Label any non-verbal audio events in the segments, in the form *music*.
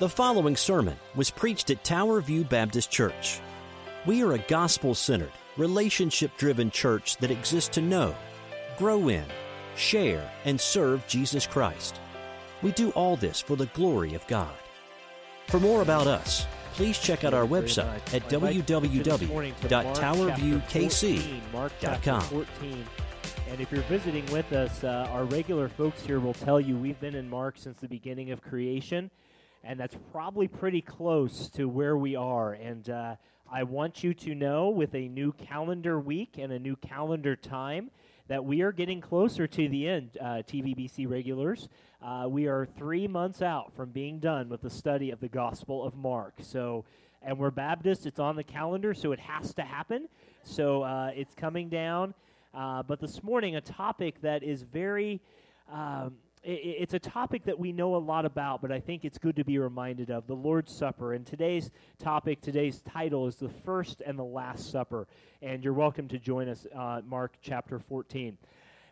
The following sermon was preached at Tower View Baptist Church. We are a gospel centered, relationship driven church that exists to know, grow in, share, and serve Jesus Christ. We do all this for the glory of God. For more about us, please check out our website at www.towerviewkc.com. And if you're visiting with us, uh, our regular folks here will tell you we've been in Mark since the beginning of creation, and that's probably pretty close to where we are. And uh, I want you to know with a new calendar week and a new calendar time that we are getting closer to the end, uh, TVBC regulars. Uh, we are three months out from being done with the study of the Gospel of Mark. So, and we're Baptist, it's on the calendar, so it has to happen. So uh, it's coming down. Uh, but this morning, a topic that is very, um, it, it's a topic that we know a lot about, but I think it's good to be reminded of the Lord's Supper. And today's topic, today's title is the first and the last supper. And you're welcome to join us, uh, Mark chapter 14.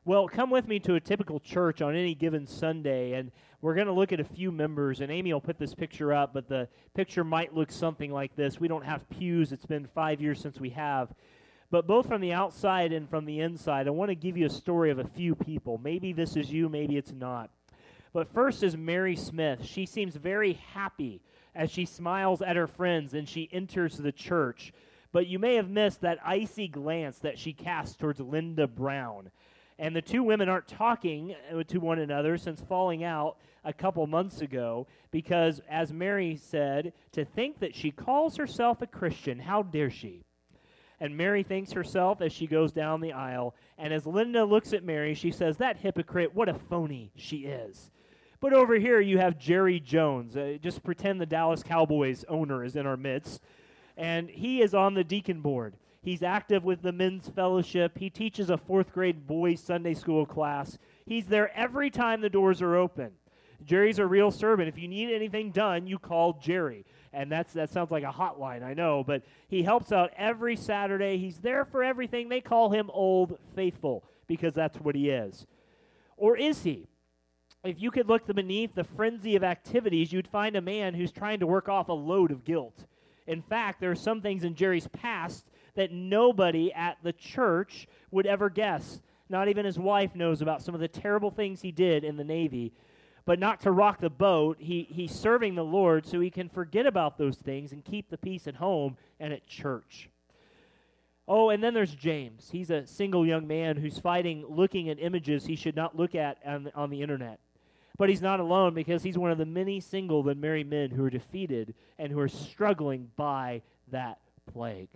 Well, come with me to a typical church on any given Sunday, and we're going to look at a few members. And Amy will put this picture up, but the picture might look something like this. We don't have pews, it's been five years since we have. But both from the outside and from the inside, I want to give you a story of a few people. Maybe this is you, maybe it's not. But first is Mary Smith. She seems very happy as she smiles at her friends and she enters the church. But you may have missed that icy glance that she casts towards Linda Brown. And the two women aren't talking uh, to one another since falling out a couple months ago because, as Mary said, to think that she calls herself a Christian, how dare she? And Mary thanks herself as she goes down the aisle. And as Linda looks at Mary, she says, That hypocrite, what a phony she is. But over here, you have Jerry Jones. Uh, just pretend the Dallas Cowboys owner is in our midst. And he is on the deacon board. He's active with the men's fellowship. He teaches a fourth grade boys' Sunday school class. He's there every time the doors are open. Jerry's a real servant. If you need anything done, you call Jerry and that's that sounds like a hotline, I know, but he helps out every Saturday. He's there for everything. They call him Old Faithful because that's what he is. Or is he? If you could look beneath the frenzy of activities, you'd find a man who's trying to work off a load of guilt. In fact, there are some things in Jerry's past that nobody at the church would ever guess. Not even his wife knows about some of the terrible things he did in the Navy but not to rock the boat. He, he's serving the Lord so he can forget about those things and keep the peace at home and at church. Oh, and then there's James. He's a single young man who's fighting looking at images he should not look at on, on the internet. But he's not alone because he's one of the many single and married men who are defeated and who are struggling by that plague.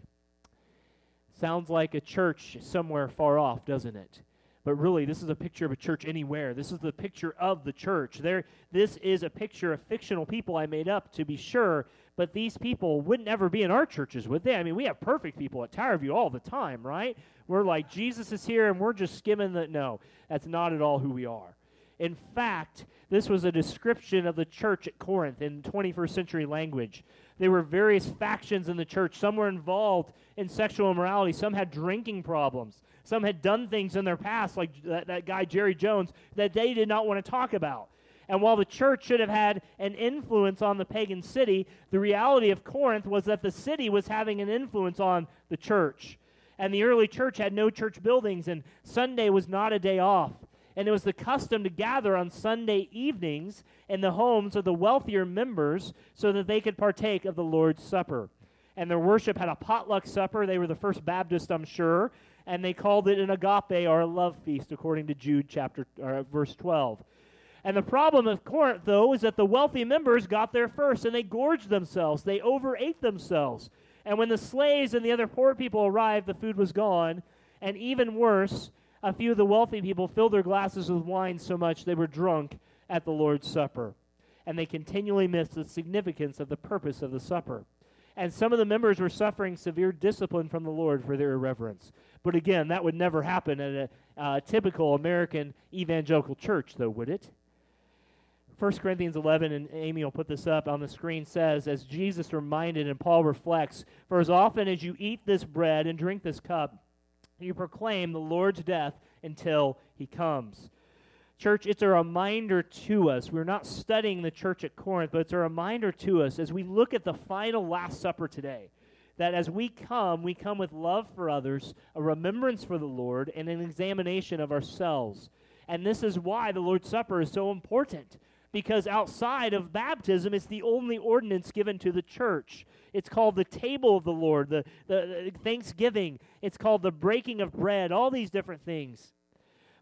Sounds like a church somewhere far off, doesn't it? But really, this is a picture of a church anywhere. This is the picture of the church. There, this is a picture of fictional people I made up, to be sure. But these people wouldn't ever be in our churches, would they? I mean, we have perfect people at Tower View all the time, right? We're like, Jesus is here, and we're just skimming the. No, that's not at all who we are. In fact, this was a description of the church at Corinth in 21st century language. There were various factions in the church. Some were involved in sexual immorality, some had drinking problems. Some had done things in their past, like that, that guy Jerry Jones, that they did not want to talk about. And while the church should have had an influence on the pagan city, the reality of Corinth was that the city was having an influence on the church. And the early church had no church buildings, and Sunday was not a day off. And it was the custom to gather on Sunday evenings in the homes of the wealthier members so that they could partake of the Lord's Supper. And their worship had a potluck supper. They were the first Baptist, I'm sure and they called it an agape or a love feast, according to Jude chapter or verse 12. And the problem of Corinth, though, is that the wealthy members got there first, and they gorged themselves. They overate themselves. And when the slaves and the other poor people arrived, the food was gone. And even worse, a few of the wealthy people filled their glasses with wine so much they were drunk at the Lord's Supper. And they continually missed the significance of the purpose of the supper. And some of the members were suffering severe discipline from the Lord for their irreverence. But again, that would never happen at a uh, typical American evangelical church, though, would it? 1 Corinthians 11, and Amy will put this up on the screen, says, As Jesus reminded and Paul reflects, For as often as you eat this bread and drink this cup, you proclaim the Lord's death until he comes. Church, it's a reminder to us. We're not studying the church at Corinth, but it's a reminder to us as we look at the final Last Supper today that as we come, we come with love for others, a remembrance for the Lord, and an examination of ourselves. And this is why the Lord's Supper is so important, because outside of baptism, it's the only ordinance given to the church. It's called the table of the Lord, the, the, the thanksgiving, it's called the breaking of bread, all these different things.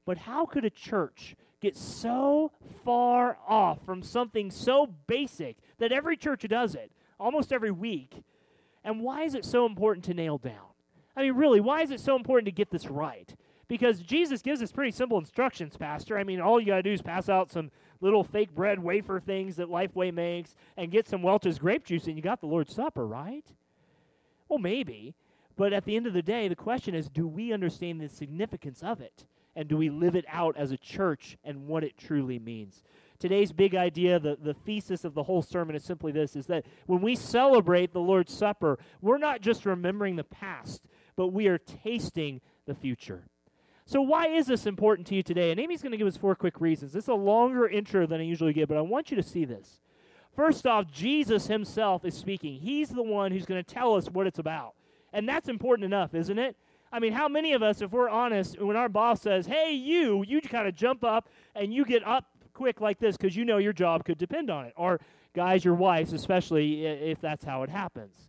But how could a church get so far off from something so basic that every church does it almost every week? And why is it so important to nail down? I mean, really, why is it so important to get this right? Because Jesus gives us pretty simple instructions, Pastor. I mean, all you got to do is pass out some little fake bread wafer things that Lifeway makes and get some Welch's grape juice, and you got the Lord's Supper, right? Well, maybe. But at the end of the day, the question is do we understand the significance of it? And do we live it out as a church and what it truly means? Today's big idea, the, the thesis of the whole sermon is simply this is that when we celebrate the Lord's Supper, we're not just remembering the past, but we are tasting the future. So, why is this important to you today? And Amy's going to give us four quick reasons. This is a longer intro than I usually give, but I want you to see this. First off, Jesus himself is speaking. He's the one who's going to tell us what it's about. And that's important enough, isn't it? I mean, how many of us, if we're honest, when our boss says, hey, you, you kind of jump up and you get up quick like this because you know your job could depend on it? Or, guys, your wives, especially if that's how it happens.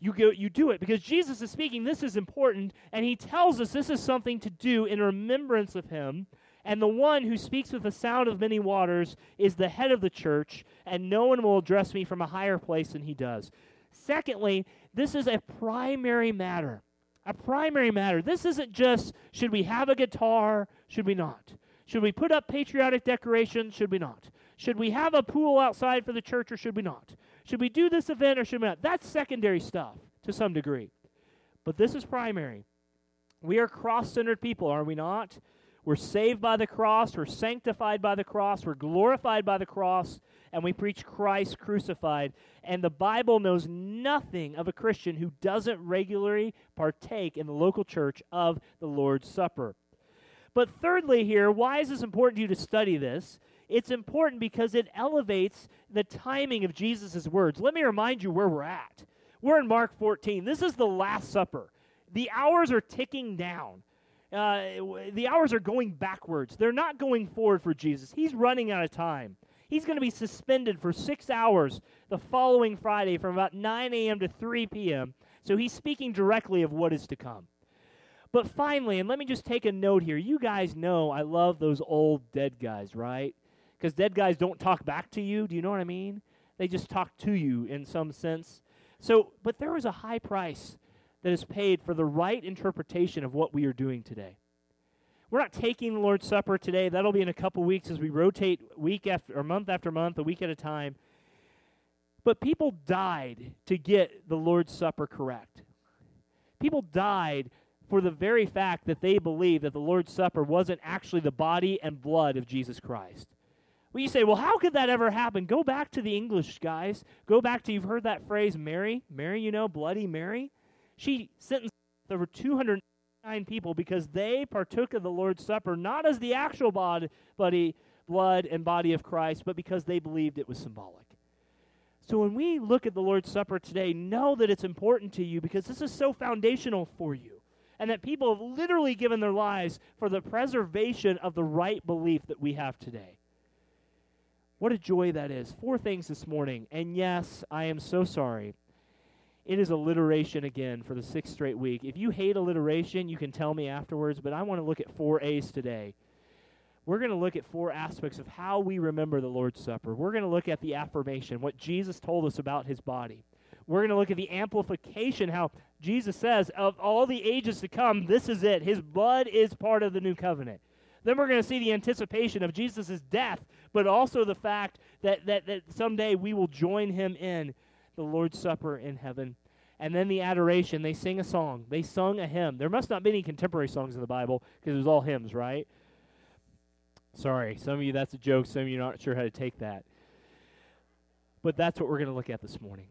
You, go, you do it because Jesus is speaking. This is important, and he tells us this is something to do in remembrance of him. And the one who speaks with the sound of many waters is the head of the church, and no one will address me from a higher place than he does. Secondly, this is a primary matter a primary matter. This isn't just should we have a guitar, should we not? Should we put up patriotic decorations, should we not? Should we have a pool outside for the church or should we not? Should we do this event or should we not? That's secondary stuff to some degree. But this is primary. We are cross centered people, are we not? We're saved by the cross, we're sanctified by the cross, we're glorified by the cross, and we preach Christ crucified. And the Bible knows nothing of a Christian who doesn't regularly partake in the local church of the Lord's Supper. But thirdly, here, why is this important to you to study this? It's important because it elevates the timing of Jesus' words. Let me remind you where we're at. We're in Mark 14. This is the Last Supper. The hours are ticking down. Uh, the hours are going backwards. They're not going forward for Jesus. He's running out of time. He's going to be suspended for six hours the following Friday from about 9 a.m. to 3 p.m. So he's speaking directly of what is to come. But finally, and let me just take a note here. You guys know I love those old dead guys, right? Because dead guys don't talk back to you. Do you know what I mean? They just talk to you in some sense. So, but there was a high price that is paid for the right interpretation of what we are doing today. We're not taking the Lord's Supper today. That'll be in a couple weeks as we rotate week after or month after month, a week at a time. But people died to get the Lord's Supper correct. People died for the very fact that they believed that the Lord's Supper wasn't actually the body and blood of Jesus Christ. Well, you say, well, how could that ever happen? Go back to the English, guys. Go back to, you've heard that phrase, Mary. Mary, you know, Bloody Mary. She sentenced over 200 people because they partook of the Lord's Supper not as the actual body, body, blood and body of Christ, but because they believed it was symbolic. So when we look at the Lord's Supper today, know that it's important to you because this is so foundational for you. And that people have literally given their lives for the preservation of the right belief that we have today. What a joy that is. Four things this morning. And yes, I am so sorry it is alliteration again for the sixth straight week. If you hate alliteration, you can tell me afterwards, but I want to look at four A's today. We're going to look at four aspects of how we remember the Lord's Supper. We're going to look at the affirmation, what Jesus told us about his body. We're going to look at the amplification, how Jesus says, of all the ages to come, this is it. His blood is part of the new covenant. Then we're going to see the anticipation of Jesus' death, but also the fact that, that, that someday we will join him in the Lord's Supper in heaven. And then the adoration, they sing a song. They sung a hymn. There must not be any contemporary songs in the Bible because it was all hymns, right? Sorry, some of you that's a joke, some of you not sure how to take that. But that's what we're going to look at this morning.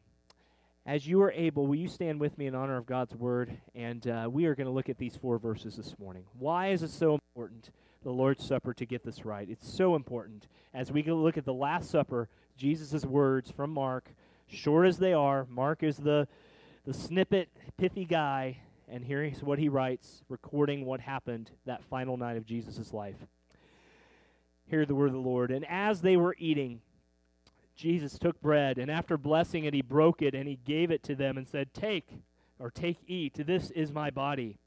As you are able, will you stand with me in honor of God's word? And uh, we are going to look at these four verses this morning. Why is it so important? the Lord's Supper to get this right. It's so important. As we look at the Last Supper, Jesus' words from Mark, short as they are, Mark is the, the snippet, pithy guy, and here's what he writes, recording what happened that final night of Jesus' life. Hear the word of the Lord. And as they were eating, Jesus took bread, and after blessing it, he broke it, and he gave it to them and said, Take, or take, eat. This is my body.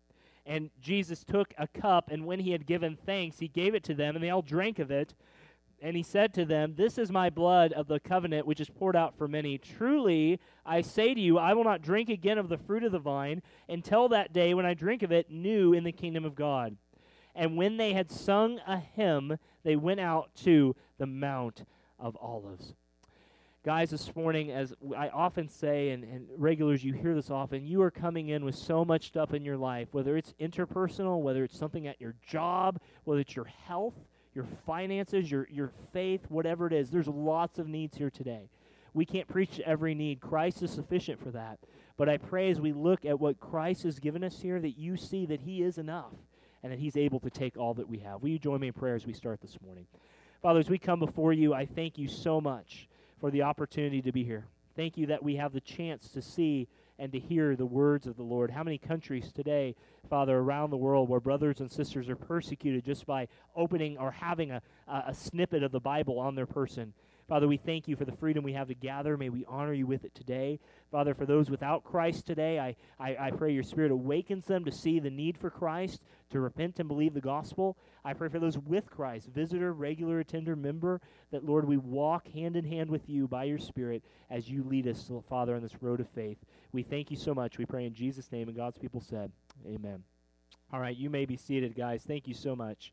And Jesus took a cup, and when he had given thanks, he gave it to them, and they all drank of it. And he said to them, This is my blood of the covenant, which is poured out for many. Truly, I say to you, I will not drink again of the fruit of the vine until that day when I drink of it new in the kingdom of God. And when they had sung a hymn, they went out to the Mount of Olives. Guys, this morning, as I often say, and, and, regulars, you hear this often, you are coming in with so much stuff in your life, whether it's interpersonal, whether it's something at your job, whether it's your health, your finances, your, your faith, whatever it is. There's lots of needs here today. We can't preach to every need. Christ is sufficient for that. But I pray as we look at what Christ has given us here that you see that He is enough and that He's able to take all that we have. Will you join me in prayer as we start this morning? Father, as we come before you, I thank you so much for the opportunity to be here. Thank you that we have the chance to see and to hear the words of the Lord. How many countries today, Father, around the world where brothers and sisters are persecuted just by opening or having a, a snippet of the Bible on their person? Father, we thank you for the freedom we have to gather. May we honor you with it today. Father, for those without Christ today, I, I, I, pray your Spirit awakens them to see the need for Christ, to repent and believe the gospel. I pray for those with Christ, visitor, regular attender, member, that, Lord, we walk hand in hand with you by your Spirit as you lead us, Father, on this road of faith. We thank you so much. We pray in Jesus' name, and God's people said, Amen. All right, you may be seated, guys. Thank you so much.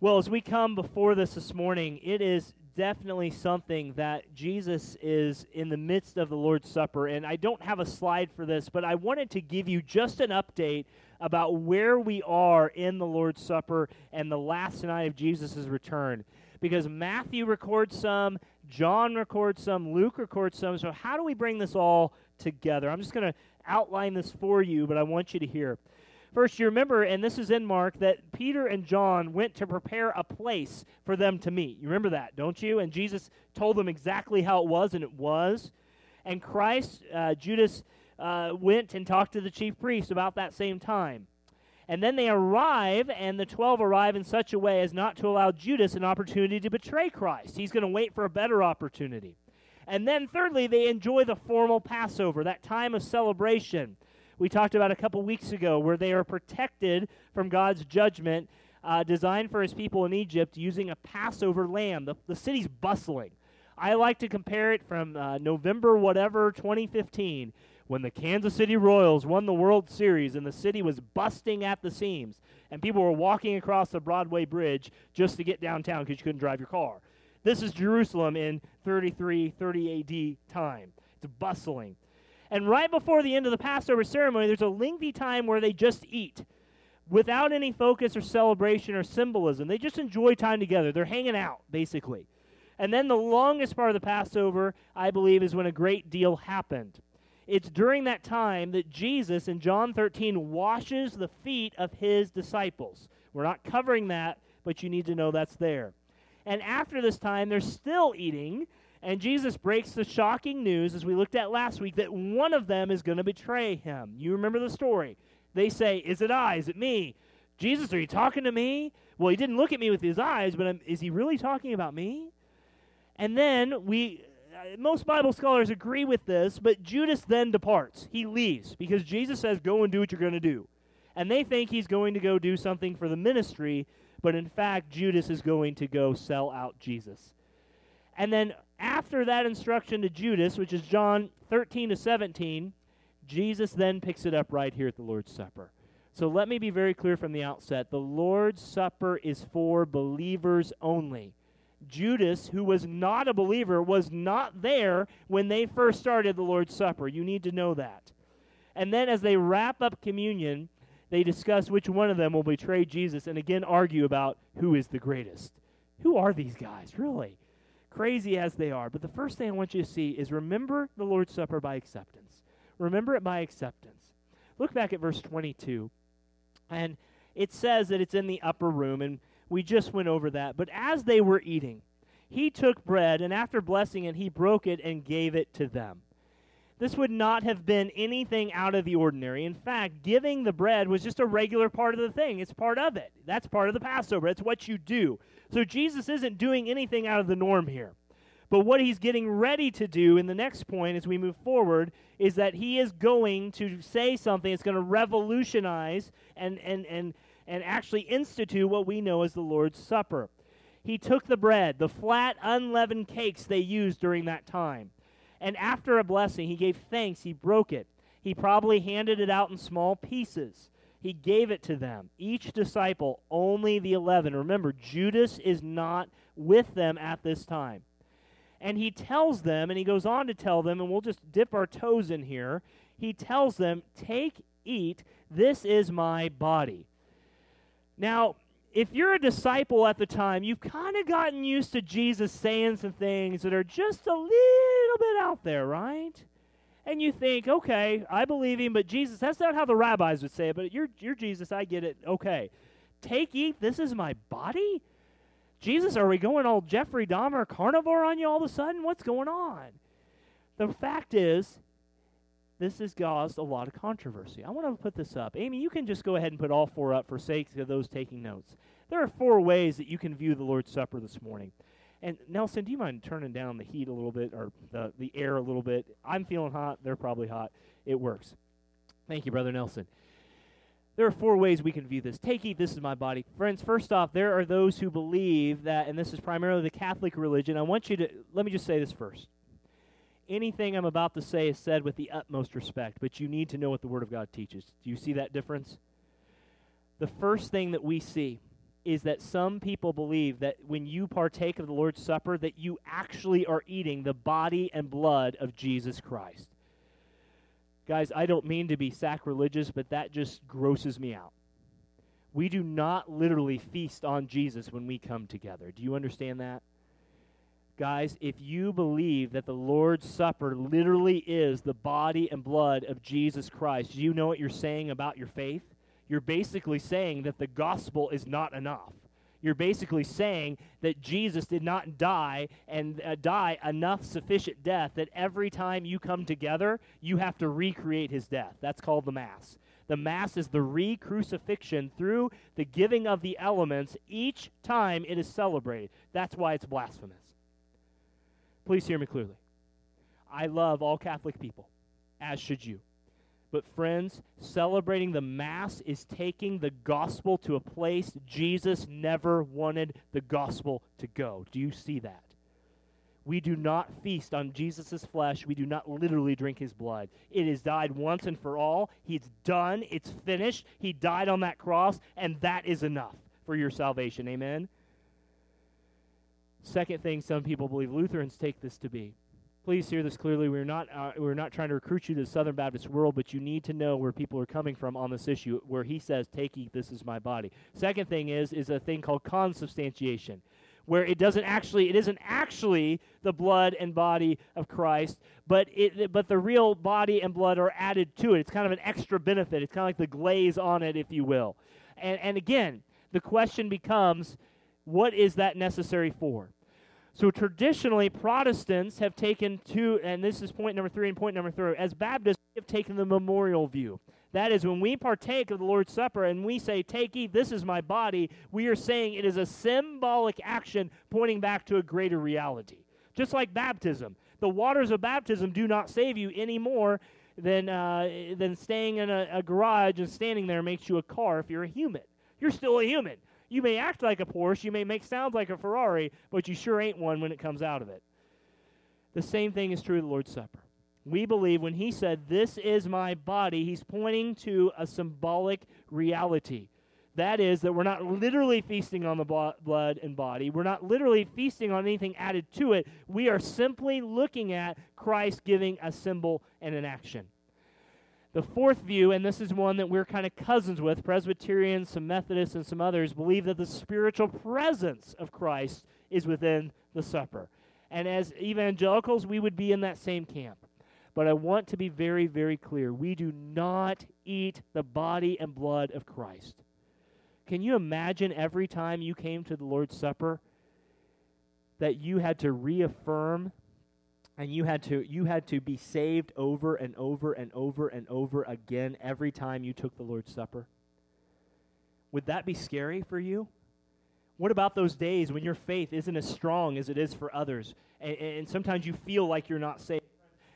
Well, as we come before this this morning, it is definitely something that Jesus is in the midst of the Lord's Supper. And I don't have a slide for this, but I wanted to give you just an update about where we are in the Lord's Supper and the last night of Jesus' return. Because Matthew records some, John records some, Luke records some. So, how do we bring this all together? I'm just going to outline this for you, but I want you to hear. First, you remember, and this is in Mark, that Peter and John went to prepare a place for them to meet. You remember that, don't you? And Jesus told them exactly how it was, and it was. And Christ, uh, Judas uh, went and talked to the chief priest about that same time. And then they arrive, and the 12 arrive in such a way as not to allow Judas an opportunity to betray Christ. He's going to wait for a better opportunity. And then, thirdly, they enjoy the formal Passover, that time of celebration we talked about a couple weeks ago, where they are protected from God's judgment uh, designed for his people in Egypt using a Passover lamb. The, the city's bustling. I like to compare it from uh, November, whatever, 2015, when the Kansas City Royals won the World Series and the city was busting at the seams, and people were walking across the Broadway Bridge just to get downtown because you couldn't drive your car. This is Jerusalem in 33, 30 AD time. It's bustling. And right before the end of the Passover ceremony, there's a lengthy time where they just eat without any focus or celebration or symbolism. They just enjoy time together. They're hanging out, basically. And then the longest part of the Passover, I believe, is when a great deal happened. It's during that time that Jesus in John 13 washes the feet of his disciples. We're not covering that, but you need to know that's there. And after this time, they're still eating and Jesus breaks the shocking news, as we looked at last week, that one of them is going to betray him. You remember the story. They say, Is it I? Is it me? Jesus, are you talking to me? Well, he didn't look at me with his eyes, but um, is he really talking about me? And then we, uh, most Bible scholars agree with this, but Judas then departs. He leaves because Jesus says, Go and do what you're going to do. And they think he's going to go do something for the ministry, but in fact, Judas is going to go sell out Jesus. And then after that instruction to Judas, which is John 13 to 17, Jesus then picks it up right here at the Lord's Supper. So let me be very clear from the outset the Lord's Supper is for believers only. Judas, who was not a believer, was not there when they first started the Lord's Supper. You need to know that. And then as they wrap up communion, they discuss which one of them will betray Jesus and again argue about who is the greatest. Who are these guys, really? Crazy as they are. But the first thing I want you to see is remember the Lord's Supper by acceptance. Remember it by acceptance. Look back at verse 22. And it says that it's in the upper room, and we just went over that. But as they were eating, he took bread, and after blessing it, he broke it and gave it to them. This would not have been anything out of the ordinary. In fact, giving the bread was just a regular part of the thing. It's part of it. That's part of the Passover. It's what you do. So Jesus isn't doing anything out of the norm here. But what he's getting ready to do in the next point as we move forward is that he is going to say something that's going to revolutionize and, and, and, and actually institute what we know as the Lord's Supper. He took the bread, the flat, unleavened cakes they used during that time and after a blessing, he gave thanks. He broke it. He probably handed it out in small pieces. He gave it to them. Each disciple, only the 11. Remember, Judas is not with them at this time. And he tells them, and he goes on to tell them, and we'll just dip our toes in here. He tells them, Take, eat, this is my body. Now, if you're a disciple at the time, you've kind of gotten used to Jesus saying some things that are just a little bit out there, right? And you think, okay, I believe him, but Jesus, that's not how the rabbis would say it, but you're, you're Jesus, I get it. Okay. Take, eat, this is my body? Jesus, are we going all Jeffrey Dahmer carnivore on you all of a sudden? What's going on? The fact is, this has caused a lot of controversy. I want to put this up. Amy, you can just go ahead and put all four up for sake of those taking notes. There are four ways that you can view the Lord's Supper this morning. And Nelson, do you mind turning down the heat a little bit or the, the air a little bit? I'm feeling hot. They're probably hot. It works. Thank you, Brother Nelson. There are four ways we can view this. Take, eat, this is my body. Friends, first off, there are those who believe that, and this is primarily the Catholic religion. I want you to, let me just say this first anything I'm about to say is said with the utmost respect, but you need to know what the Word of God teaches. Do you see that difference? The first thing that we see is that some people believe that when you partake of the Lord's Supper that you actually are eating the body and blood of Jesus Christ. Guys, I don't mean to be sacrilegious, but that just grosses me out. We do not literally feast on Jesus when we come together. Do you understand that? Guys, if you believe that the Lord's Supper literally is the body and blood of Jesus Christ, you know what you're saying about your faith? You're basically saying that the gospel is not enough. You're basically saying that Jesus did not die and uh, die enough sufficient death that every time you come together, you have to recreate his death. That's called the Mass. The Mass is the re crucifixion through the giving of the elements each time it is celebrated. That's why it's blasphemous. Please hear me clearly. I love all Catholic people, as should you. But, friends, celebrating the Mass is taking the gospel to a place Jesus never wanted the gospel to go. Do you see that? We do not feast on Jesus' flesh. We do not literally drink his blood. It is died once and for all. He's done. It's finished. He died on that cross, and that is enough for your salvation. Amen? Second thing some people believe Lutherans take this to be. Please hear this clearly. We're not uh, we're not trying to recruit you to the Southern Baptist world, but you need to know where people are coming from on this issue. Where he says, "Take, eat. This is my body." Second thing is is a thing called consubstantiation, where it doesn't actually it isn't actually the blood and body of Christ, but it but the real body and blood are added to it. It's kind of an extra benefit. It's kind of like the glaze on it, if you will. And and again, the question becomes what is that necessary for? So traditionally, Protestants have taken two, and this is point number three and point number three. As Baptists, we have taken the memorial view. That is, when we partake of the Lord's Supper and we say, Take, eat, this is my body, we are saying it is a symbolic action pointing back to a greater reality. Just like baptism. The waters of baptism do not save you any more than, uh, than staying in a, a garage and standing there makes you a car if you're a human. You're still a human. You may act like a Porsche, you may make sounds like a Ferrari, but you sure ain't one when it comes out of it. The same thing is true of the Lord's Supper. We believe when he said, This is my body, he's pointing to a symbolic reality. That is, that we're not literally feasting on the blood and body. We're not literally feasting on anything added to it. We are simply looking at Christ giving a symbol and an action. The fourth view, and this is one that we're kind of cousins with, Presbyterians, some Methodists, and some others, believe that the spiritual presence of Christ is within the supper. And as evangelicals, we would be in that same camp. But I want to be very, very clear. We do not eat the body and blood of Christ. Can you imagine every time you came to the Lord's Supper that you had to reaffirm and you had to you had to be saved over and over and over and over again every time you took the Lord's Supper? Would that be scary for you? What about those days when your faith isn't as strong as it is for others? And, and sometimes you feel like you're not saved.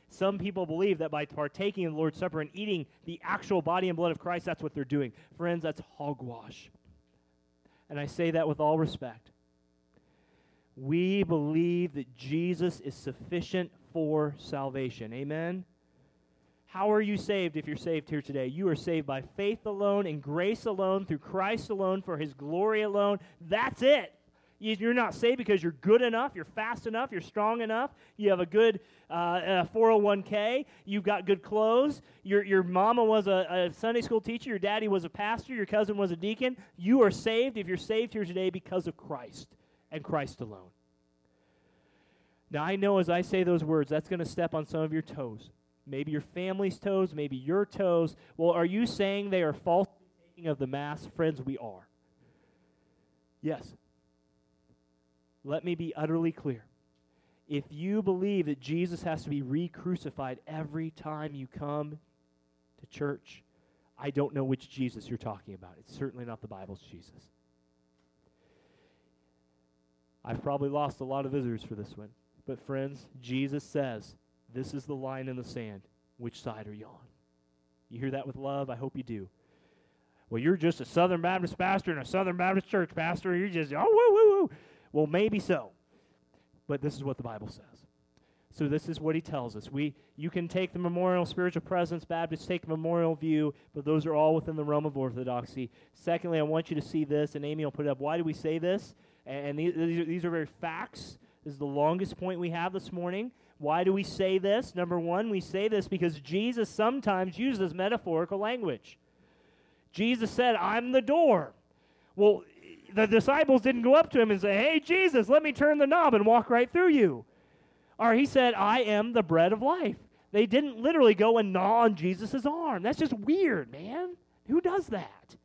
Some people believe that by partaking in the Lord's Supper and eating the actual body and blood of Christ, that's what they're doing. Friends, that's hogwash. And I say that with all respect. We believe that Jesus is sufficient for salvation. Amen? How are you saved if you're saved here today? You are saved by faith alone, and grace alone, through Christ alone, for his glory alone. That's it. You're not saved because you're good enough, you're fast enough, you're strong enough, you have a good uh, 401k, you've got good clothes, your, your mama was a, a Sunday school teacher, your daddy was a pastor, your cousin was a deacon. You are saved if you're saved here today because of Christ and Christ alone. Now, I know as I say those words, that's going to step on some of your toes. Maybe your family's toes, maybe your toes. Well, are you saying they are false taking of the Mass? Friends, we are. Yes, let me be utterly clear. If you believe that Jesus has to be re crucified every time you come to church, I don't know which Jesus you're talking about. It's certainly not the Bible's Jesus. I've probably lost a lot of visitors for this one. But, friends, Jesus says, This is the line in the sand. Which side are you on? You hear that with love? I hope you do. Well, you're just a Southern Baptist pastor in a Southern Baptist church pastor. You're just, oh, woo, woo, woo. Well, maybe so. But this is what the Bible says. So this is what he tells us. We you can take the memorial spiritual presence, Baptists take memorial view, but those are all within the realm of orthodoxy. Secondly, I want you to see this, and Amy will put it up. Why do we say this? And these, are, these are very facts. This is the longest point we have this morning. Why do we say this? Number one, we say this because Jesus sometimes uses metaphorical language. Jesus said, I'm the door. Well, the disciples didn't go up to him and say, Hey, Jesus, let me turn the knob and walk right through you. Or he said, I am the bread of life. They didn't literally go and gnaw on Jesus' arm. That's just weird, man. Who does that?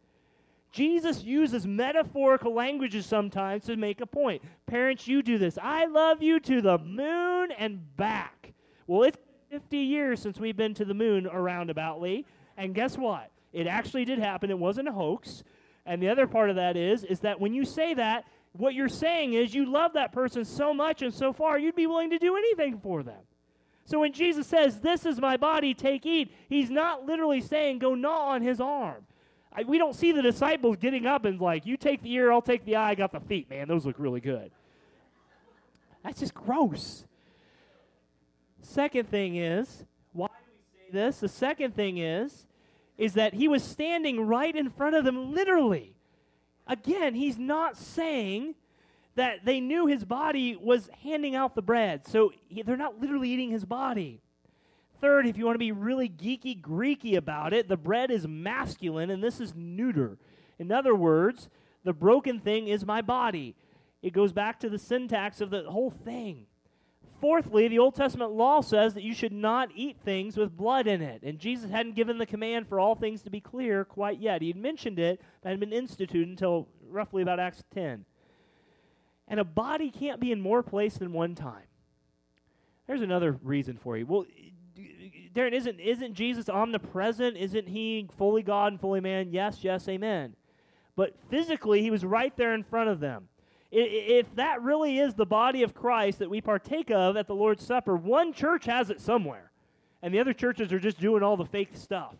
Jesus uses metaphorical languages sometimes to make a point. Parents, you do this. I love you to the moon and back. Well, it's 50 years since we've been to the moon around aroundaboutly. And guess what? It actually did happen. It wasn't a hoax. And the other part of that is, is that when you say that, what you're saying is you love that person so much and so far, you'd be willing to do anything for them. So when Jesus says, This is my body, take, eat, he's not literally saying, Go gnaw on his arm. I, we don't see the disciples getting up and like, You take the ear, I'll take the eye, I got the feet. Man, those look really good. That's just gross. Second thing is, why do we say this? The second thing is, is that he was standing right in front of them, literally. Again, he's not saying that they knew his body was handing out the bread. So he, they're not literally eating his body. Third, if you want to be really geeky, Greeky about it, the bread is masculine and this is neuter. In other words, the broken thing is my body. It goes back to the syntax of the whole thing. Fourthly, the Old Testament law says that you should not eat things with blood in it. And Jesus hadn't given the command for all things to be clear quite yet. He had mentioned it, but hadn't been instituted until roughly about Acts 10. And a body can't be in more place than one time. There's another reason for you. Well, Darren, isn't, isn't Jesus omnipresent? Isn't he fully God and fully man? Yes, yes, amen. But physically, he was right there in front of them. If that really is the body of Christ that we partake of at the Lord's Supper, one church has it somewhere, and the other churches are just doing all the fake stuff.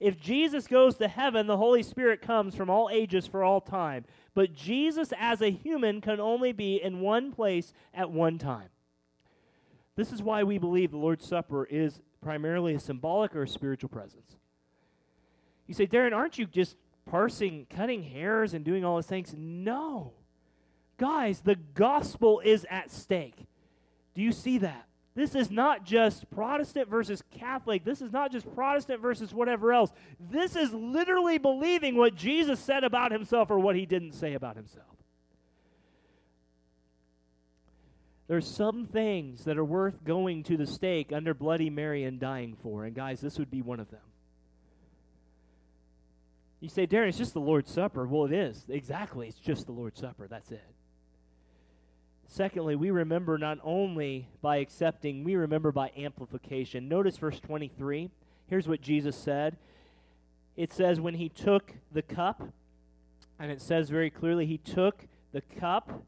If Jesus goes to heaven, the Holy Spirit comes from all ages for all time. But Jesus, as a human, can only be in one place at one time. This is why we believe the Lord's Supper is primarily a symbolic or a spiritual presence. You say, Darren, aren't you just parsing, cutting hairs, and doing all those things? No. Guys, the gospel is at stake. Do you see that? This is not just Protestant versus Catholic. This is not just Protestant versus whatever else. This is literally believing what Jesus said about himself or what he didn't say about himself. There's some things that are worth going to the stake under Bloody Mary and dying for. And guys, this would be one of them. You say, Darren, it's just the Lord's Supper. Well, it is. Exactly. It's just the Lord's Supper. That's it. Secondly, we remember not only by accepting, we remember by amplification. Notice verse 23. Here's what Jesus said it says, When he took the cup, and it says very clearly, he took the cup,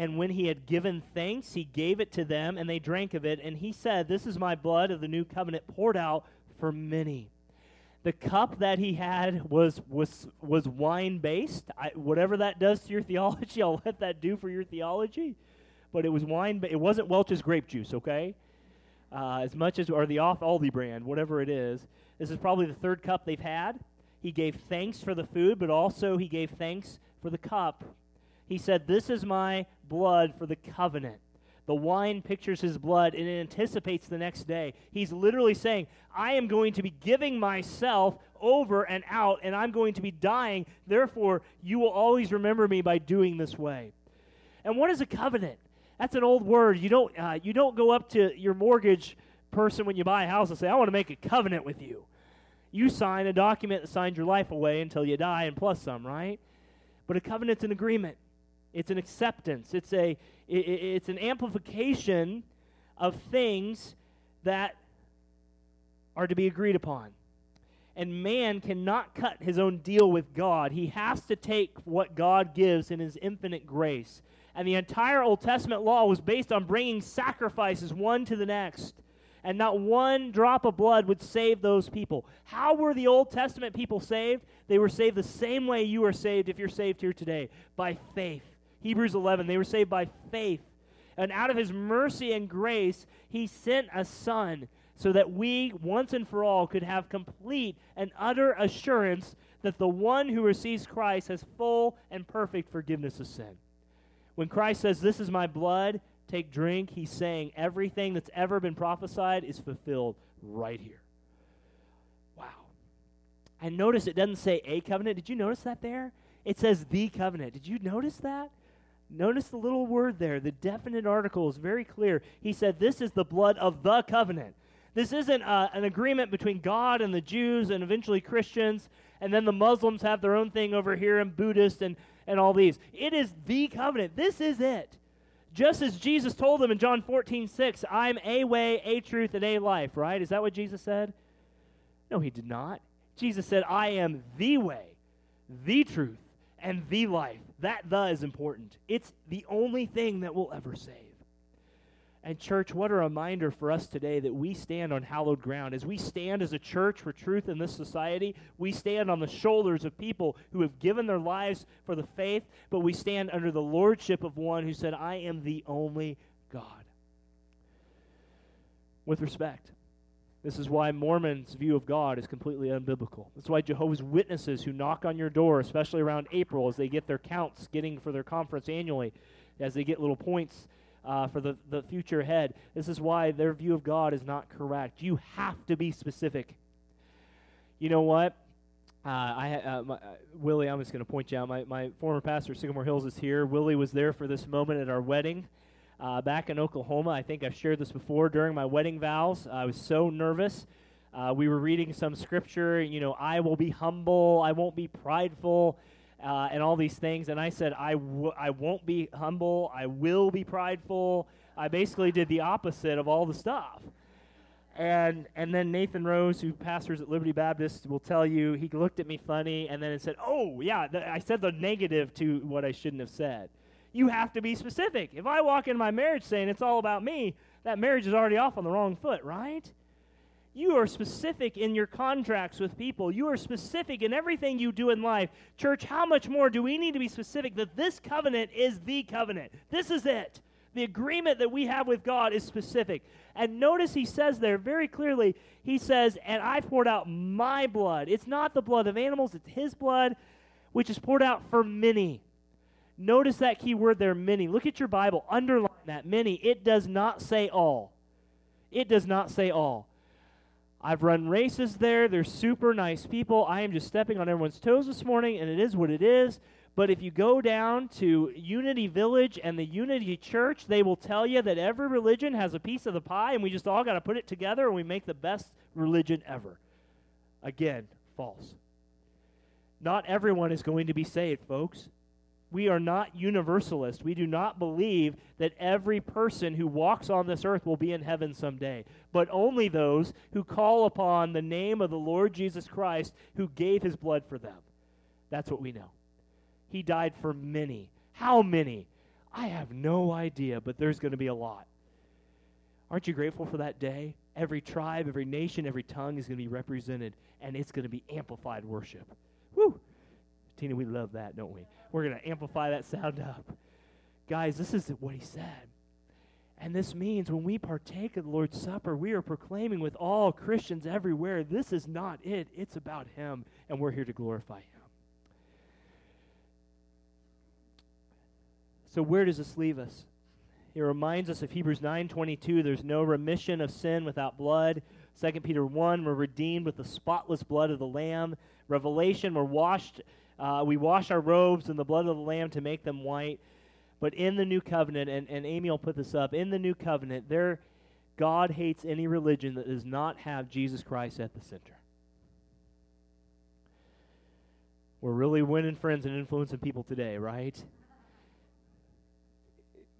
and when he had given thanks, he gave it to them, and they drank of it. And he said, This is my blood of the new covenant poured out for many. The cup that he had was was was wine based. whatever that does to your *laughs* theology, I'll let that do for your theology. But it was wine. But it wasn't Welch's grape juice, okay? Uh, as much as or the off Aldi brand, whatever it is. This is probably the third cup they've had. He gave thanks for the food, but also he gave thanks for the cup. He said, This is my blood for the covenant. The wine pictures his blood and it anticipates the next day. He's literally saying, I am going to be giving myself over and out, and I'm going to be dying. Therefore, you will always remember me by doing this way. And what is a covenant? That's an old word. You don't, uh, you don't go up to your mortgage person when you buy a house and say, I want to make a covenant with you. You sign a document that signs your life away until you die and plus some, right? But a covenant's an agreement. It's an acceptance. It's a it, it's an amplification of things that are to be agreed upon. And man cannot cut his own deal with God. He has to take what God gives in his infinite grace. And the entire Old Testament law was based on bringing sacrifices one to the next and not one drop of blood would save those people. How were the Old Testament people saved? They were saved the same way you are saved if you're saved here today by faith. Hebrews 11, they were saved by faith. And out of his mercy and grace, he sent a son so that we, once and for all, could have complete and utter assurance that the one who receives Christ has full and perfect forgiveness of sin. When Christ says, This is my blood, take drink, he's saying everything that's ever been prophesied is fulfilled right here. Wow. And notice it doesn't say a covenant. Did you notice that there? It says the covenant. Did you notice that? Notice the little word there. The definite article is very clear. He said, This is the blood of the covenant. This isn't uh, an agreement between God and the Jews and eventually Christians, and then the Muslims have their own thing over here, and Buddhists and, and all these. It is the covenant. This is it. Just as Jesus told them in John 14, 6, I'm a way, a truth, and a life, right? Is that what Jesus said? No, he did not. Jesus said, I am the way, the truth, and the life. That the is important. It's the only thing that will ever save. And, church, what a reminder for us today that we stand on hallowed ground. As we stand as a church for truth in this society, we stand on the shoulders of people who have given their lives for the faith, but we stand under the lordship of one who said, I am the only God. With respect. This is why Mormons' view of God is completely unbiblical. That's why Jehovah's Witnesses who knock on your door, especially around April as they get their counts getting for their conference annually, as they get little points uh, for the, the future ahead. This is why their view of God is not correct. You have to be specific. You know what? Uh, I uh, my, uh, Willie, I'm just going to point you out. My, my former pastor, Sycamore Hills, is here. Willie was there for this moment at our wedding uh, back in Oklahoma. I think I've shared this before during my wedding vows. I was so nervous. Uh, we were reading some scripture, you know, I will be humble, I won't be prideful uh, and all these things. And I said, I w- I won't be humble. I will be prideful. I basically did the opposite of all the stuff. And and then Nathan Rose, who pastors at Liberty Baptist, will tell you he looked at me funny and then said, "Oh yeah, th- I said the negative to what I shouldn't have said." You have to be specific. If I walk in my marriage saying it's all about me, that marriage is already off on the wrong foot, right? You are specific in your contracts with people. You are specific in everything you do in life. Church, how much more do we need to be specific that this covenant is the covenant? This is it. The agreement that we have with God is specific. And notice he says there very clearly, he says, And I poured out my blood. It's not the blood of animals, it's his blood, which is poured out for many. Notice that key word there, many. Look at your Bible, underline that, many. It does not say all. It does not say all. I've run races there. They're super nice people. I am just stepping on everyone's toes this morning, and it is what it is. But if you go down to Unity Village and the Unity Church, they will tell you that every religion has a piece of the pie, and we just all got to put it together and we make the best religion ever. Again, false. Not everyone is going to be saved, folks. We are not universalists. We do not believe that every person who walks on this earth will be in heaven someday, but only those who call upon the name of the Lord Jesus Christ who gave his blood for them. That's what we know. He died for many. How many? I have no idea, but there's going to be a lot. Aren't you grateful for that day? Every tribe, every nation, every tongue is going to be represented, and it's going to be amplified worship. Woo! Tina, we love that, don't we? We're going to amplify that sound up. Guys, this is what he said. And this means when we partake of the Lord's Supper, we are proclaiming with all Christians everywhere this is not it, it's about him, and we're here to glorify him. So, where does this leave us? It reminds us of Hebrews 9:22, there's no remission of sin without blood. 2 Peter 1, we're redeemed with the spotless blood of the lamb. Revelation, we're washed uh, we wash our robes in the blood of the lamb to make them white. But in the new covenant, and, and Amy will put this up, in the new covenant, there God hates any religion that does not have Jesus Christ at the center. We're really winning friends and influencing people today, right?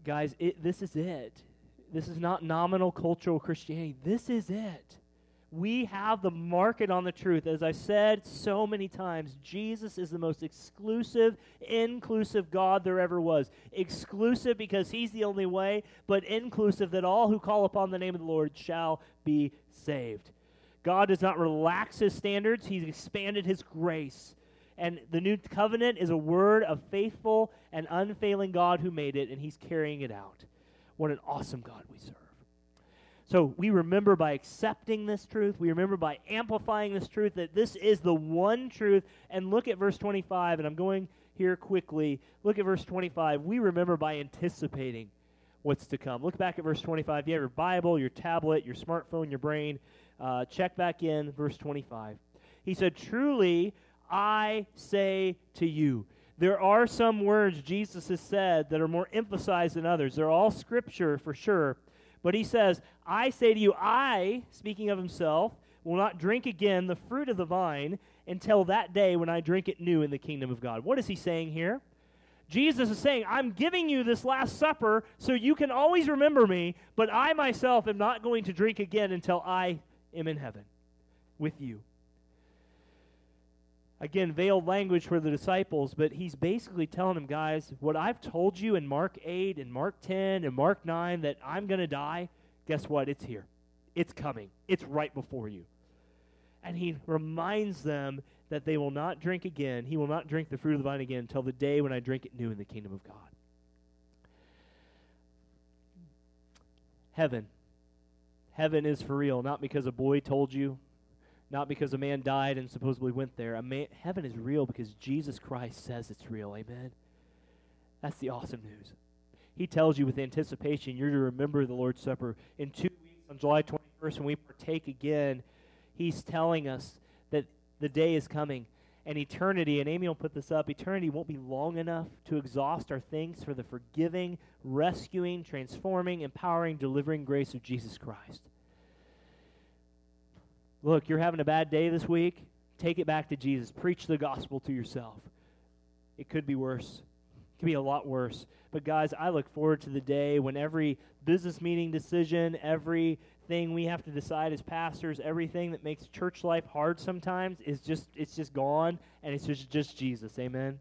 Guys, it, this is it. This is not nominal cultural Christianity. This is it. We have the market on the truth. As I said so many times, Jesus is the most exclusive, inclusive God there ever was. Exclusive because he's the only way, but inclusive that all who call upon the name of the Lord shall be saved. God does not relax his standards, he's expanded his grace. And the new covenant is a word of faithful and unfailing God who made it, and he's carrying it out. What an awesome God we serve. So we remember by accepting this truth, we remember by amplifying this truth that this is the one truth. And look at verse 25, and I'm going here quickly. Look at verse 25. We remember by anticipating what's to come. Look back at verse 25. You have your Bible, your tablet, your smartphone, your brain. Uh, check back in verse 25. He said, Truly, I say to you. There are some words Jesus has said that are more emphasized than others. They're all scripture for sure. But he says, I say to you, I, speaking of himself, will not drink again the fruit of the vine until that day when I drink it new in the kingdom of God. What is he saying here? Jesus is saying, I'm giving you this Last Supper so you can always remember me, but I myself am not going to drink again until I am in heaven with you. Again, veiled language for the disciples, but he's basically telling them, guys, what I've told you in Mark 8 and Mark 10 and Mark 9 that I'm going to die, guess what? It's here. It's coming. It's right before you. And he reminds them that they will not drink again. He will not drink the fruit of the vine again until the day when I drink it new in the kingdom of God. Heaven. Heaven is for real, not because a boy told you, not because a man died and supposedly went there. Man, heaven is real because Jesus Christ says it's real. Amen. That's the awesome news. He tells you with anticipation you're to remember the Lord's Supper. In two weeks, on July 21st, when we partake again, he's telling us that the day is coming and eternity, and Amy will put this up, eternity won't be long enough to exhaust our thanks for the forgiving, rescuing, transforming, empowering, delivering grace of Jesus Christ. Look, you're having a bad day this week. Take it back to Jesus. Preach the gospel to yourself. It could be worse. It could be a lot worse. But, guys, I look forward to the day when every business meeting decision, everything we have to decide as pastors, everything that makes church life hard sometimes is just it's just gone and it's just just Jesus. Amen.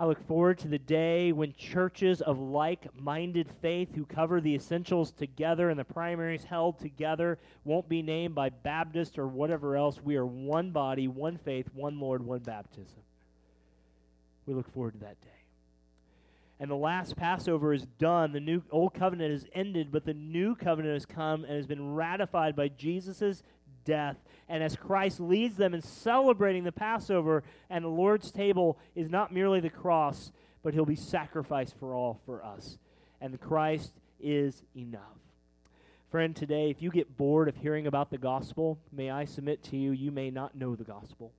I look forward to the day when churches of like minded faith who cover the essentials together and the primaries held together won't be named by Baptist or whatever else. We are one body, one faith, one Lord, one baptism. We look forward to that day. And the last Passover is done. The new old covenant is ended, but the new covenant has come and has been ratified by Jesus' death. And as Christ leads them in celebrating the Passover and the Lord's table is not merely the cross, but he'll be sacrificed for all for us. And Christ is enough. Friend, today, if you get bored of hearing about the gospel, may I submit to you, you may not know the gospel.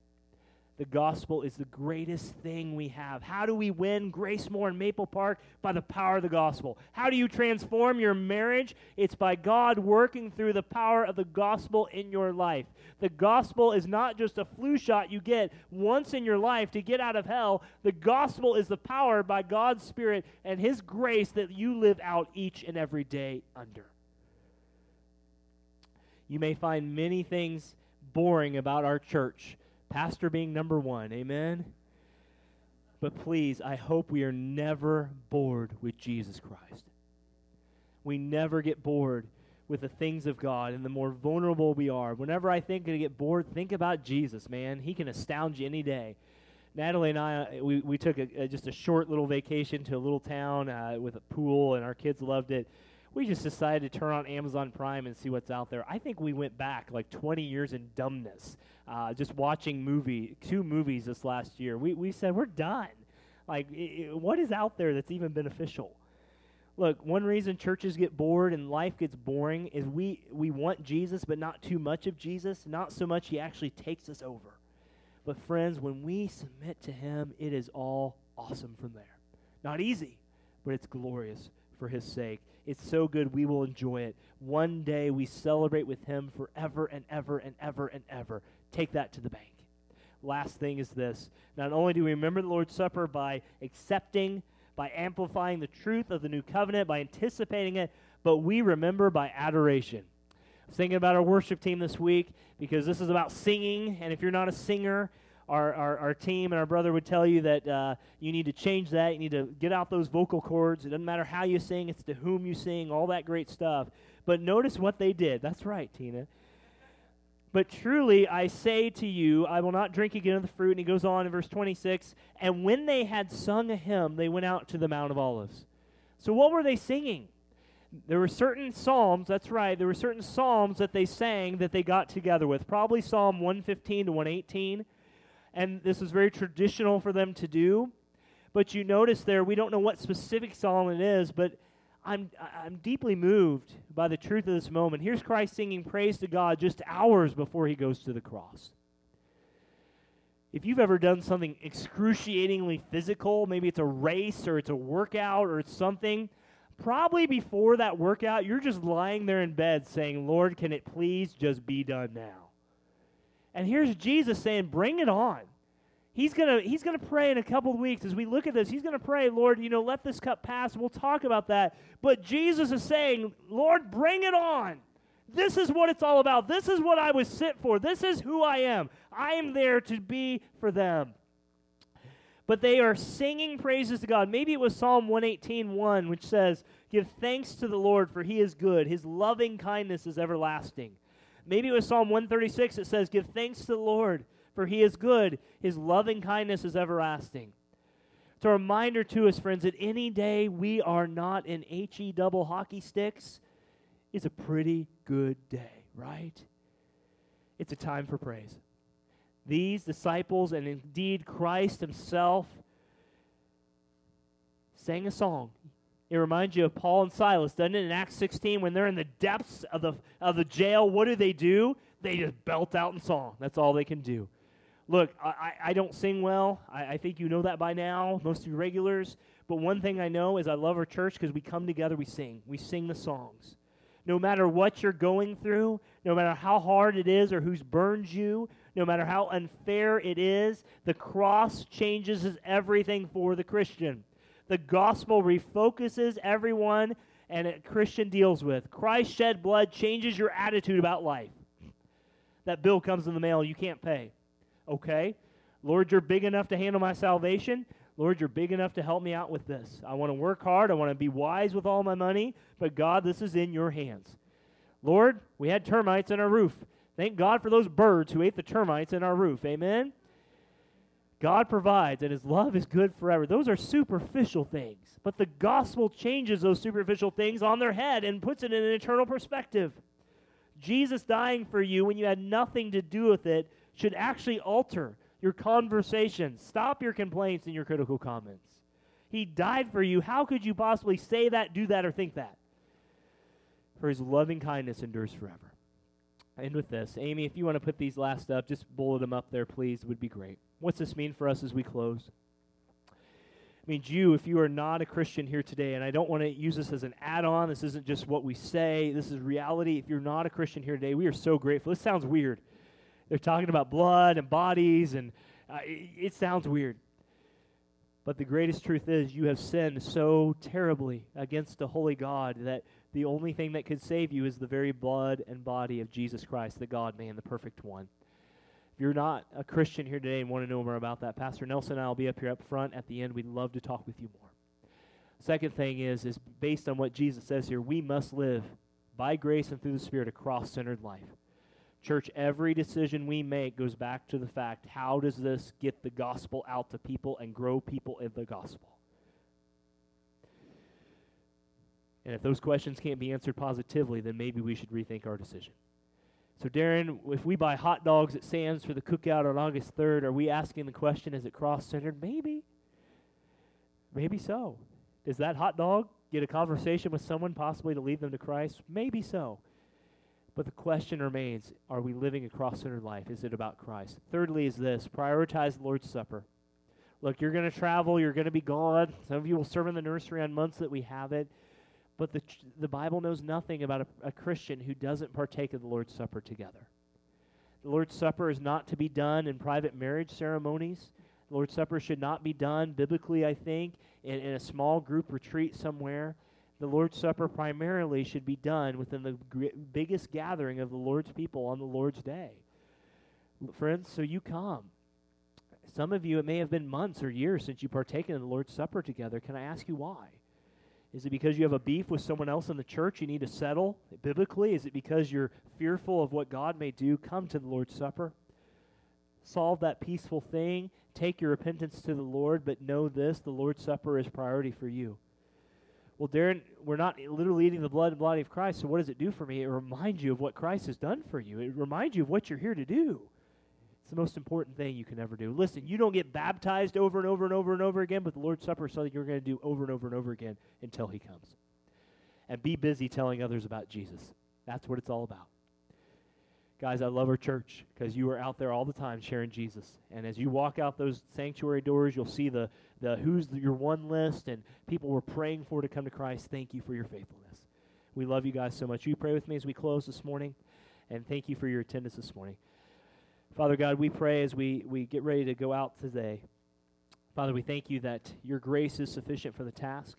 The gospel is the greatest thing we have. How do we win Gracemore and Maple Park? By the power of the gospel. How do you transform your marriage? It's by God working through the power of the gospel in your life. The gospel is not just a flu shot you get once in your life to get out of hell. The gospel is the power by God's Spirit and His grace that you live out each and every day under. You may find many things boring about our church pastor being number one. Amen? But please, I hope we are never bored with Jesus Christ. We never get bored with the things of God and the more vulnerable we are. Whenever I think I get bored, think about Jesus, man. He can astound you any day. Natalie and I, uh, we, we took a, a, just a short little vacation to a little town uh, with a pool, and our kids loved it we just decided to turn on Amazon Prime and see what's out there. I think we went back like 20 years in dumbness, uh, just watching movie two movies this last year. We we said we're done. Like, it, what is out there that's even beneficial? Look, one reason churches get bored and life gets boring is we we want Jesus, but not too much of Jesus. Not so much he actually takes us over. But friends, when we submit to Him, it is all awesome from there. Not easy, but it's glorious for His sake. It's so good we will enjoy it. One day we celebrate with Him forever and ever and ever and ever. Take that to the bank. Last thing is this not only do we remember the Lord's Supper by accepting, by amplifying the truth of the new covenant, by anticipating it, but we remember by adoration. I was thinking about our worship team this week because this is about singing, and if you're not a singer, our, our, our, team and our brother would tell you that uh, you need to change that. You need to get out those vocal cords. It doesn't matter how you sing, it's to whom you sing, all that great stuff. But notice what they did. That's right, Tina. But truly, I say to you, I will not drink again of the fruit. And he goes on in verse 26 And when they had sung a hymn, they went out to the Mount of Olives. So, what were they singing? There were certain psalms, that's right, there were certain psalms that they sang that they got together with. Probably Psalm 115 to 118 and this is very traditional for them to do. But you notice there, we don't know what specific Solomon is, but I'm, I'm deeply moved by the truth of this moment. Here's Christ singing praise to God just hours before he goes to the cross. If you've ever done something excruciatingly physical, maybe it's a race or it's a workout or it's something, probably before that workout, you're just lying there in bed saying, Lord, can it please just be done now? And here's Jesus saying, Bring it on. He's going to he's gonna pray in a couple of weeks as we look at this. He's going to pray, Lord, you know, let this cup pass. We'll talk about that. But Jesus is saying, Lord, bring it on. This is what it's all about. This is what I was sent for. This is who I am. I am there to be for them. But they are singing praises to God. Maybe it was Psalm 118 1, which says, Give thanks to the Lord, for he is good. His loving kindness is everlasting. Maybe it was Psalm 136 that says, Give thanks to the Lord, for he is good. His loving kindness is everlasting. It's a reminder to us, friends, that any day we are not in HE double hockey sticks is a pretty good day, right? It's a time for praise. These disciples, and indeed Christ himself, sang a song it reminds you of Paul and Silas, doesn't it? In Acts 16, when they're in the depths of the, of the jail, what do they do? They just belt out in song. That's all they can do. Look, I, I don't sing well. I, I think you know that by now, most of you regulars. But one thing I know is I love our church because we come together, we sing. We sing the songs. No matter what you're going through, no matter how hard it is or who's burned you, no matter how unfair it is, the cross changes everything for the Christian the gospel refocuses everyone and a Christian deals with. Christ shed blood changes your attitude about life. That bill comes in the mail you can't pay. Okay? Lord, you're big enough to handle my salvation. Lord, you're big enough to help me out with this. I want to work hard. I want to be wise with all my money. But God, this is in your hands. Lord, we had termites in our roof. Thank God for those birds who ate the termites in our roof. Amen? God provides, and His love is good forever. Those are superficial things. But the gospel changes those superficial things on their head and puts it in an eternal perspective. Jesus dying for you when you had nothing to do with it should actually alter your conversation. Stop your complaints and your critical comments. He died for you. How could you possibly say that, do that, or think that? For his loving kindness endures forever. end with this. Amy, if you want to put these last up, just bullet them up there, please, would be great. What's this mean for us as we close? I mean, you, if you are not a Christian here today, and I don't want to use this as an add on, this isn't just what we say, this is reality. If you're not a Christian here today, we are so grateful. This sounds weird. They're talking about blood and bodies, and uh, it, it sounds weird. But the greatest truth is, you have sinned so terribly against a holy God that the only thing that could save you is the very blood and body of Jesus Christ, the God man, the perfect one. You're not a Christian here today and want to know more about that, Pastor Nelson and I will be up here up front at the end. We'd love to talk with you more. Second thing is, is based on what Jesus says here, we must live by grace and through the Spirit a cross-centered life. Church, every decision we make goes back to the fact how does this get the gospel out to people and grow people in the gospel? And if those questions can't be answered positively, then maybe we should rethink our decision. So, Darren, if we buy hot dogs at Sam's for the cookout on August 3rd, are we asking the question, is it cross centered? Maybe. Maybe so. Does that hot dog get a conversation with someone possibly to lead them to Christ? Maybe so. But the question remains are we living a cross centered life? Is it about Christ? Thirdly, is this prioritize the Lord's Supper. Look, you're going to travel, you're going to be gone. Some of you will serve in the nursery on months that we have it. But the, the Bible knows nothing about a, a Christian who doesn't partake of the Lord's Supper together. The Lord's Supper is not to be done in private marriage ceremonies. The Lord's Supper should not be done biblically, I think, in, in a small group retreat somewhere. The Lord's Supper primarily should be done within the gr- biggest gathering of the Lord's people on the Lord's day. Friends, so you come. Some of you, it may have been months or years since you partaken in the Lord's Supper together. Can I ask you why? Is it because you have a beef with someone else in the church you need to settle biblically? Is it because you're fearful of what God may do? Come to the Lord's Supper. Solve that peaceful thing. Take your repentance to the Lord, but know this the Lord's Supper is priority for you. Well, Darren, we're not literally eating the blood and body of Christ, so what does it do for me? It reminds you of what Christ has done for you, it reminds you of what you're here to do the most important thing you can ever do. Listen, you don't get baptized over and over and over and over again, but the Lord's Supper is something you're going to do over and over and over again until He comes. And be busy telling others about Jesus. That's what it's all about. Guys, I love our church because you are out there all the time sharing Jesus. And as you walk out those sanctuary doors, you'll see the, the who's the, your one list and people we're praying for to come to Christ. Thank you for your faithfulness. We love you guys so much. You pray with me as we close this morning. And thank you for your attendance this morning. Father God, we pray as we, we get ready to go out today. Father, we thank you that your grace is sufficient for the task.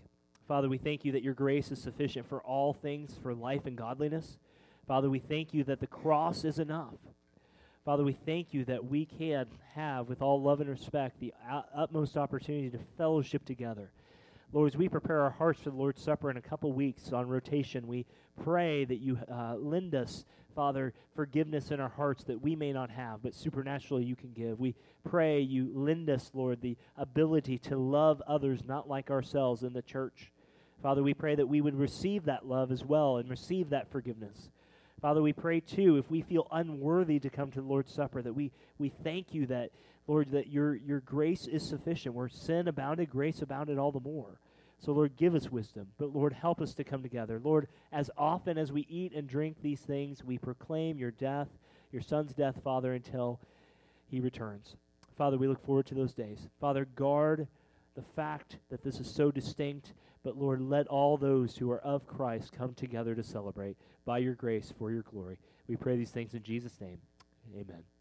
Father, we thank you that your grace is sufficient for all things, for life and godliness. Father, we thank you that the cross is enough. Father, we thank you that we can have, with all love and respect, the utmost opportunity to fellowship together. Lord, as we prepare our hearts for the Lord's Supper in a couple weeks on rotation, we pray that you uh, lend us Father, forgiveness in our hearts that we may not have, but supernaturally you can give. We pray you lend us, Lord, the ability to love others not like ourselves in the church. Father, we pray that we would receive that love as well and receive that forgiveness. Father, we pray too, if we feel unworthy to come to the Lord's Supper, that we, we thank you that, Lord, that your, your grace is sufficient. Where sin abounded, grace abounded all the more. So, Lord, give us wisdom. But, Lord, help us to come together. Lord, as often as we eat and drink these things, we proclaim your death, your Son's death, Father, until he returns. Father, we look forward to those days. Father, guard the fact that this is so distinct, but, Lord, let all those who are of Christ come together to celebrate by your grace for your glory. We pray these things in Jesus' name. Amen.